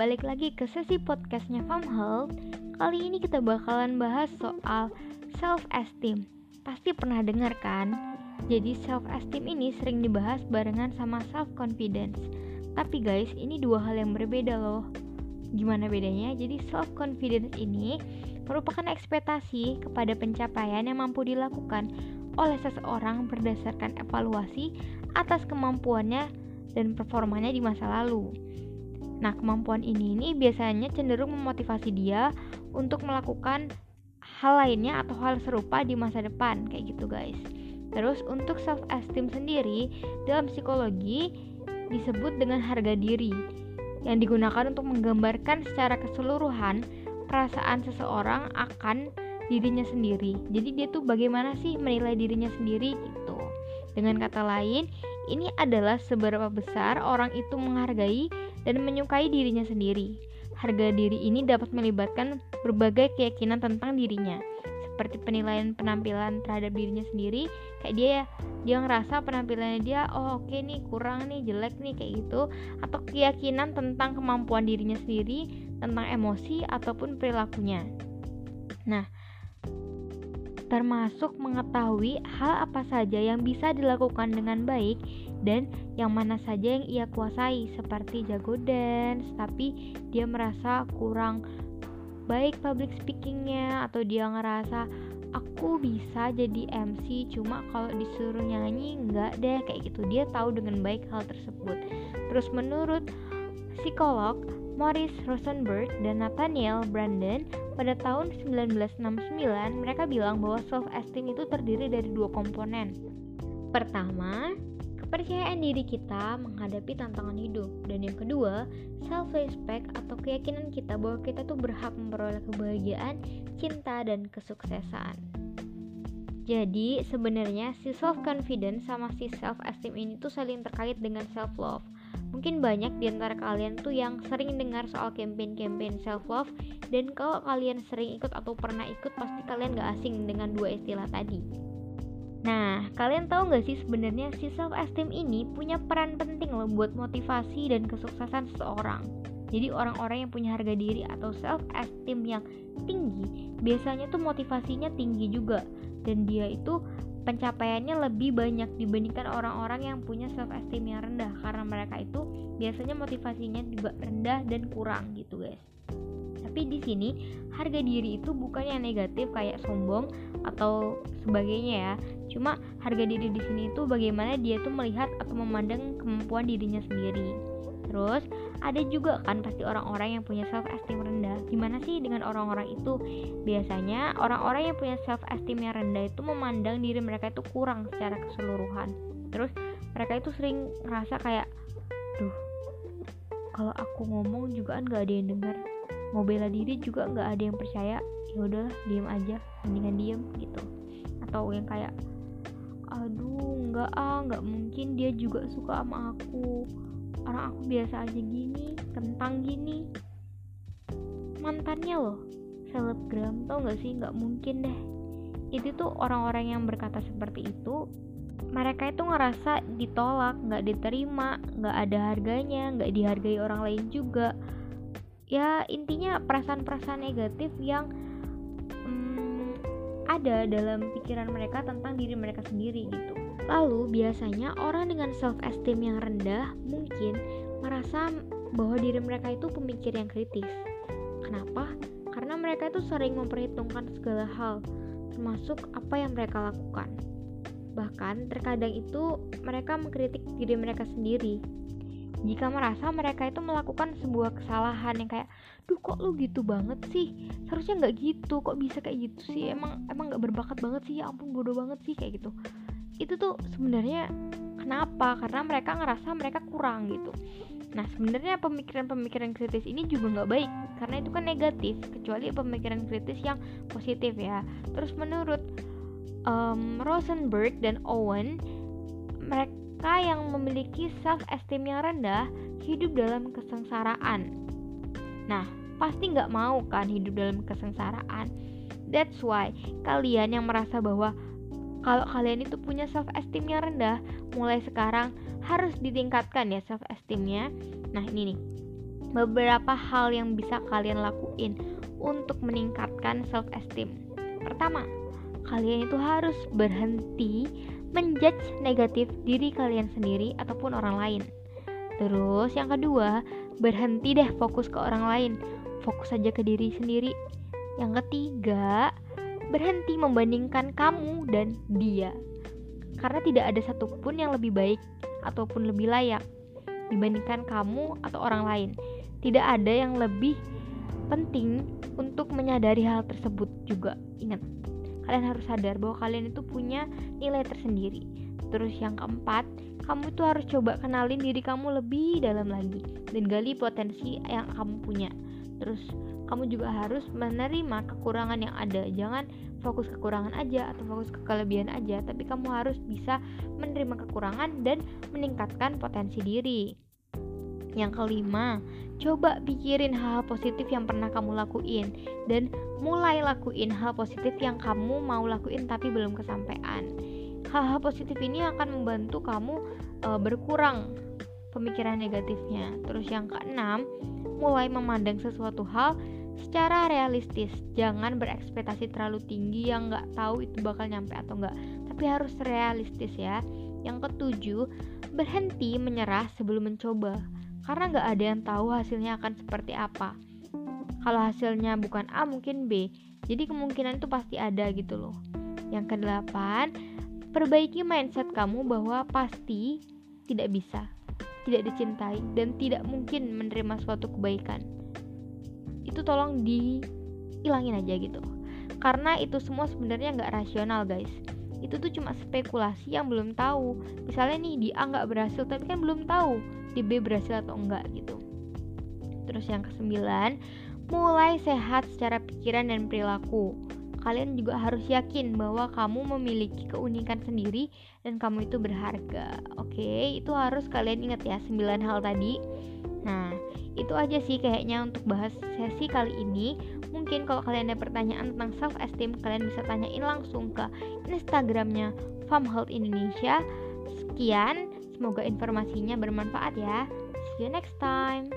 balik lagi ke sesi podcastnya Farm Health Kali ini kita bakalan bahas soal self-esteem Pasti pernah dengar kan? Jadi self-esteem ini sering dibahas barengan sama self-confidence Tapi guys, ini dua hal yang berbeda loh Gimana bedanya? Jadi self-confidence ini merupakan ekspektasi kepada pencapaian yang mampu dilakukan oleh seseorang berdasarkan evaluasi atas kemampuannya dan performanya di masa lalu. Nah, kemampuan ini ini biasanya cenderung memotivasi dia untuk melakukan hal lainnya atau hal serupa di masa depan, kayak gitu, guys. Terus untuk self esteem sendiri dalam psikologi disebut dengan harga diri yang digunakan untuk menggambarkan secara keseluruhan perasaan seseorang akan dirinya sendiri. Jadi dia tuh bagaimana sih menilai dirinya sendiri gitu. Dengan kata lain, ini adalah seberapa besar orang itu menghargai dan menyukai dirinya sendiri. Harga diri ini dapat melibatkan berbagai keyakinan tentang dirinya, seperti penilaian penampilan terhadap dirinya sendiri, kayak dia dia ngerasa penampilannya dia oh oke okay nih kurang nih jelek nih kayak gitu, atau keyakinan tentang kemampuan dirinya sendiri, tentang emosi ataupun perilakunya. Nah, termasuk mengetahui hal apa saja yang bisa dilakukan dengan baik dan yang mana saja yang ia kuasai seperti jago dance tapi dia merasa kurang baik public speakingnya atau dia ngerasa aku bisa jadi MC cuma kalau disuruh nyanyi enggak deh kayak gitu. Dia tahu dengan baik hal tersebut. Terus menurut psikolog Maurice Rosenberg dan Nathaniel Brandon pada tahun 1969 mereka bilang bahwa self esteem itu terdiri dari dua komponen. Pertama, kepercayaan diri kita menghadapi tantangan hidup dan yang kedua, self respect atau keyakinan kita bahwa kita tuh berhak memperoleh kebahagiaan, cinta dan kesuksesan. Jadi sebenarnya si self confidence sama si self esteem ini tuh saling terkait dengan self love. Mungkin banyak di antara kalian tuh yang sering dengar soal campaign-campaign self-love Dan kalau kalian sering ikut atau pernah ikut pasti kalian gak asing dengan dua istilah tadi. Nah, kalian tahu gak sih sebenarnya si self-esteem ini punya peran penting loh buat motivasi dan kesuksesan seseorang? Jadi orang-orang yang punya harga diri atau self esteem yang tinggi biasanya tuh motivasinya tinggi juga dan dia itu pencapaiannya lebih banyak dibandingkan orang-orang yang punya self esteem yang rendah karena mereka itu biasanya motivasinya juga rendah dan kurang gitu guys. Tapi di sini harga diri itu bukan yang negatif kayak sombong atau sebagainya ya. Cuma harga diri di sini itu bagaimana dia tuh melihat atau memandang kemampuan dirinya sendiri. Terus ada juga kan pasti orang-orang yang punya self esteem rendah. Gimana sih dengan orang-orang itu? Biasanya orang-orang yang punya self esteem yang rendah itu memandang diri mereka itu kurang secara keseluruhan. Terus mereka itu sering ngerasa kayak, duh, kalau aku ngomong juga kan gak ada yang dengar. Mau bela diri juga nggak ada yang percaya. Ya udahlah, diem aja, mendingan diem gitu. Atau yang kayak, aduh, nggak ah, nggak mungkin dia juga suka sama aku orang aku biasa aja gini kentang gini. Mantannya loh selebgram tau gak sih? Nggak mungkin deh. Itu tuh orang-orang yang berkata seperti itu mereka itu ngerasa ditolak nggak diterima nggak ada harganya nggak dihargai orang lain juga. Ya intinya perasaan-perasaan negatif yang hmm, ada dalam pikiran mereka tentang diri mereka sendiri gitu Lalu, biasanya orang dengan self-esteem yang rendah mungkin merasa bahwa diri mereka itu pemikir yang kritis. Kenapa? Karena mereka itu sering memperhitungkan segala hal, termasuk apa yang mereka lakukan. Bahkan, terkadang itu mereka mengkritik diri mereka sendiri. Jika merasa mereka itu melakukan sebuah kesalahan yang kayak, duh kok lu gitu banget sih, seharusnya nggak gitu, kok bisa kayak gitu sih, emang emang nggak berbakat banget sih, ya ampun bodoh banget sih kayak gitu itu tuh sebenarnya kenapa? Karena mereka ngerasa mereka kurang gitu. Nah sebenarnya pemikiran-pemikiran kritis ini juga nggak baik karena itu kan negatif kecuali pemikiran kritis yang positif ya. Terus menurut um, Rosenberg dan Owen mereka yang memiliki self esteem yang rendah hidup dalam kesengsaraan. Nah pasti nggak mau kan hidup dalam kesengsaraan. That's why kalian yang merasa bahwa kalau kalian itu punya self esteem yang rendah, mulai sekarang harus ditingkatkan ya self esteemnya. Nah ini nih, beberapa hal yang bisa kalian lakuin untuk meningkatkan self esteem. Pertama, kalian itu harus berhenti menjudge negatif diri kalian sendiri ataupun orang lain. Terus yang kedua, berhenti deh fokus ke orang lain. Fokus saja ke diri sendiri. Yang ketiga, berhenti membandingkan kamu dan dia. Karena tidak ada satupun yang lebih baik ataupun lebih layak dibandingkan kamu atau orang lain. Tidak ada yang lebih penting untuk menyadari hal tersebut juga. Ingat, kalian harus sadar bahwa kalian itu punya nilai tersendiri. Terus yang keempat, kamu itu harus coba kenalin diri kamu lebih dalam lagi dan gali potensi yang kamu punya. Terus kamu juga harus menerima kekurangan yang ada. Jangan fokus kekurangan aja atau fokus ke kelebihan aja, tapi kamu harus bisa menerima kekurangan dan meningkatkan potensi diri. Yang kelima, coba pikirin hal, -hal positif yang pernah kamu lakuin dan mulai lakuin hal positif yang kamu mau lakuin tapi belum kesampaian. Hal-hal positif ini akan membantu kamu e, berkurang pemikiran negatifnya. Terus yang keenam, mulai memandang sesuatu hal secara realistis. Jangan berekspektasi terlalu tinggi yang nggak tahu itu bakal nyampe atau enggak, tapi harus realistis ya. Yang ketujuh, berhenti menyerah sebelum mencoba karena nggak ada yang tahu hasilnya akan seperti apa. Kalau hasilnya bukan A mungkin B, jadi kemungkinan itu pasti ada gitu loh. Yang kedelapan, perbaiki mindset kamu bahwa pasti tidak bisa, tidak dicintai, dan tidak mungkin menerima suatu kebaikan. Itu tolong dihilangin aja gitu. Karena itu semua sebenarnya nggak rasional guys. Itu tuh cuma spekulasi yang belum tahu. Misalnya nih di A nggak berhasil tapi kan belum tahu di B berhasil atau enggak gitu. Terus yang kesembilan mulai sehat secara pikiran dan perilaku. Kalian juga harus yakin bahwa kamu memiliki keunikan sendiri dan kamu itu berharga. Oke itu harus kalian ingat ya 9 hal tadi nah itu aja sih kayaknya untuk bahas sesi kali ini. Mungkin kalau kalian ada pertanyaan tentang self esteem kalian bisa tanyain langsung ke instagramnya Farm Health Indonesia. Sekian semoga informasinya bermanfaat ya. See you next time